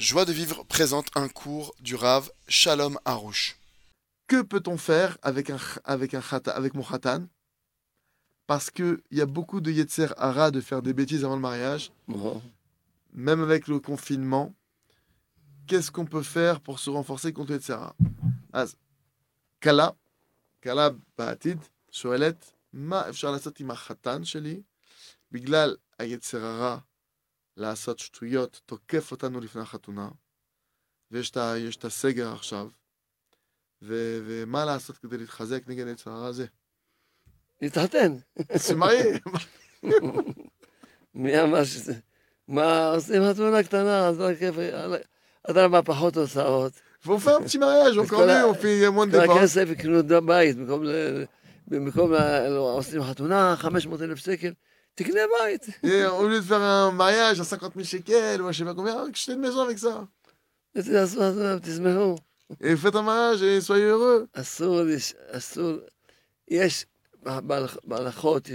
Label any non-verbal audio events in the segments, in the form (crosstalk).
Joie de vivre présente un cours du Rav Shalom Harouche. Que peut-on faire avec, un, avec, un, avec mon khatan? Parce qu'il y a beaucoup de Yetzer Hara de faire des bêtises avant le mariage, même avec le confinement. Qu'est-ce qu'on peut faire pour se renforcer contre Yetzer Hara? Kala, Kala Ba'atid, Shoelet, Ma Efshar Lasat Biglal Ayetzer Hara לעשות שטויות, תוקף אותנו לפני החתונה, ויש את יש הסגר עכשיו, ו- ומה לעשות כדי להתחזק נגד היצר הרע הזה? להתחתן. שמעי, (laughs) מי אמר שזה... מה, עושים חתונה קטנה, אז לא כיף, אדרבה פחות הוצאות. faut faire un petit mariage, אז encore כל mieux, ה- on fait moins de כל. הכסף יקנו בית, במקום עושים חתונה, 500 אלף שקל, תקנה בית. Et au lieu de faire un mariage à 50 000 shekels, ou à je sais pas combien, achetez une maison avec ça. תעשו, עזוב, תשמחו. Et faites un mariage et soyez heureux. אסור, אסור, יש בהלכ- בהלכות,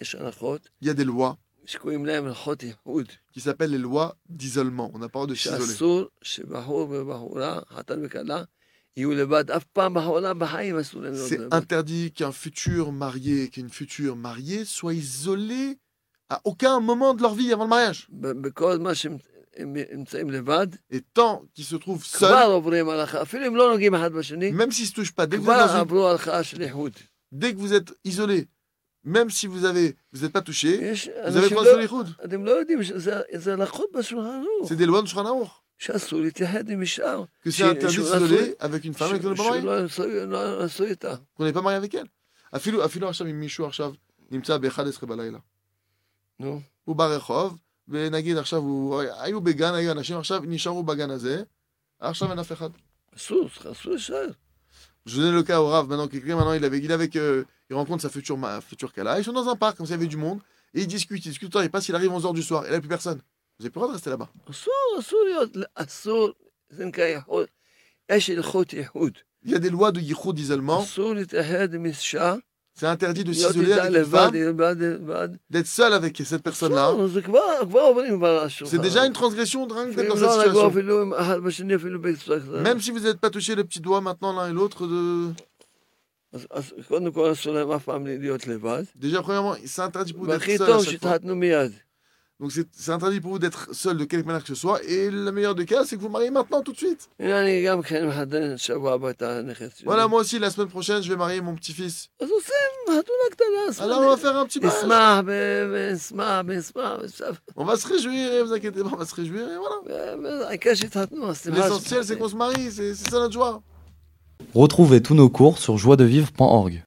יש הלכות Il y a des lois שקוראים להם הלכות ייחוד, qui s'appellent les lois d'isolement. On n'a pas le droit de s'isoler. שאסור שבחור ובחורה, חתן וכלה, C'est interdit qu'un futur marié, qu'une future mariée soit isolée à aucun moment de leur vie avant le mariage. Et tant qu'ils se trouvent seuls, même s'ils ne se touchent pas, dès que, vous êtes, dès isolés, même si vous vous n'êtes pas touché, vous avez droit sur les C'est des lois de Shulchan Aruch. שאסור להתייחד עם אישה, Que c'est Chez- interdit de chez- s'isoler avec une femme avec laquelle on n'est pas marié. שלא נשוי- לא נשוי איתה. qu'on n'est pas marié avec elle. אפילו, אפילו עכשיו אם מישהו עכשיו נמצא ב-11 בלילה, נו, הוא ברחוב, ונגיד עכשיו הוא, היו בגן, היו אנשים, עכשיו נשארו בגן הזה, עכשיו אין אף אחד. אסור, אסור להישאר. Je vous donne le cas au Rav, maintenant, quelqu'un, maintenant, il, avait, il, avait que, il rencontre sa future, ma- future Kala, ils sont dans un parc, comme ça, il y avait du monde, et ils discutent, ils discutent, il passe, il arrive 11h du soir, et là, il n'y a plus personne. Vous n'avez le droit de rester là-bas. Il y a des lois de yichud d'isolement. C'est interdit de s'isoler avec femme, d'être seul avec cette personne-là. C'est déjà une transgression d'être dans cette situation. Même si vous n'êtes pas touché le petit doigt maintenant l'un et l'autre de... Déjà, premièrement, c'est interdit pour d'être seul. Donc c'est interdit pour vous d'être seul de quelque manière que ce soit. Et le meilleur des cas, c'est que vous mariez maintenant, tout de suite. Voilà, moi aussi, la semaine prochaine, je vais marier mon petit-fils. Alors on va faire un petit mariage. On va se réjouir, vous inquiétez pas, on va se réjouir et voilà. L'essentiel, c'est qu'on se marie, c'est ça notre joie. Retrouvez tous nos cours sur joiedevivre.org.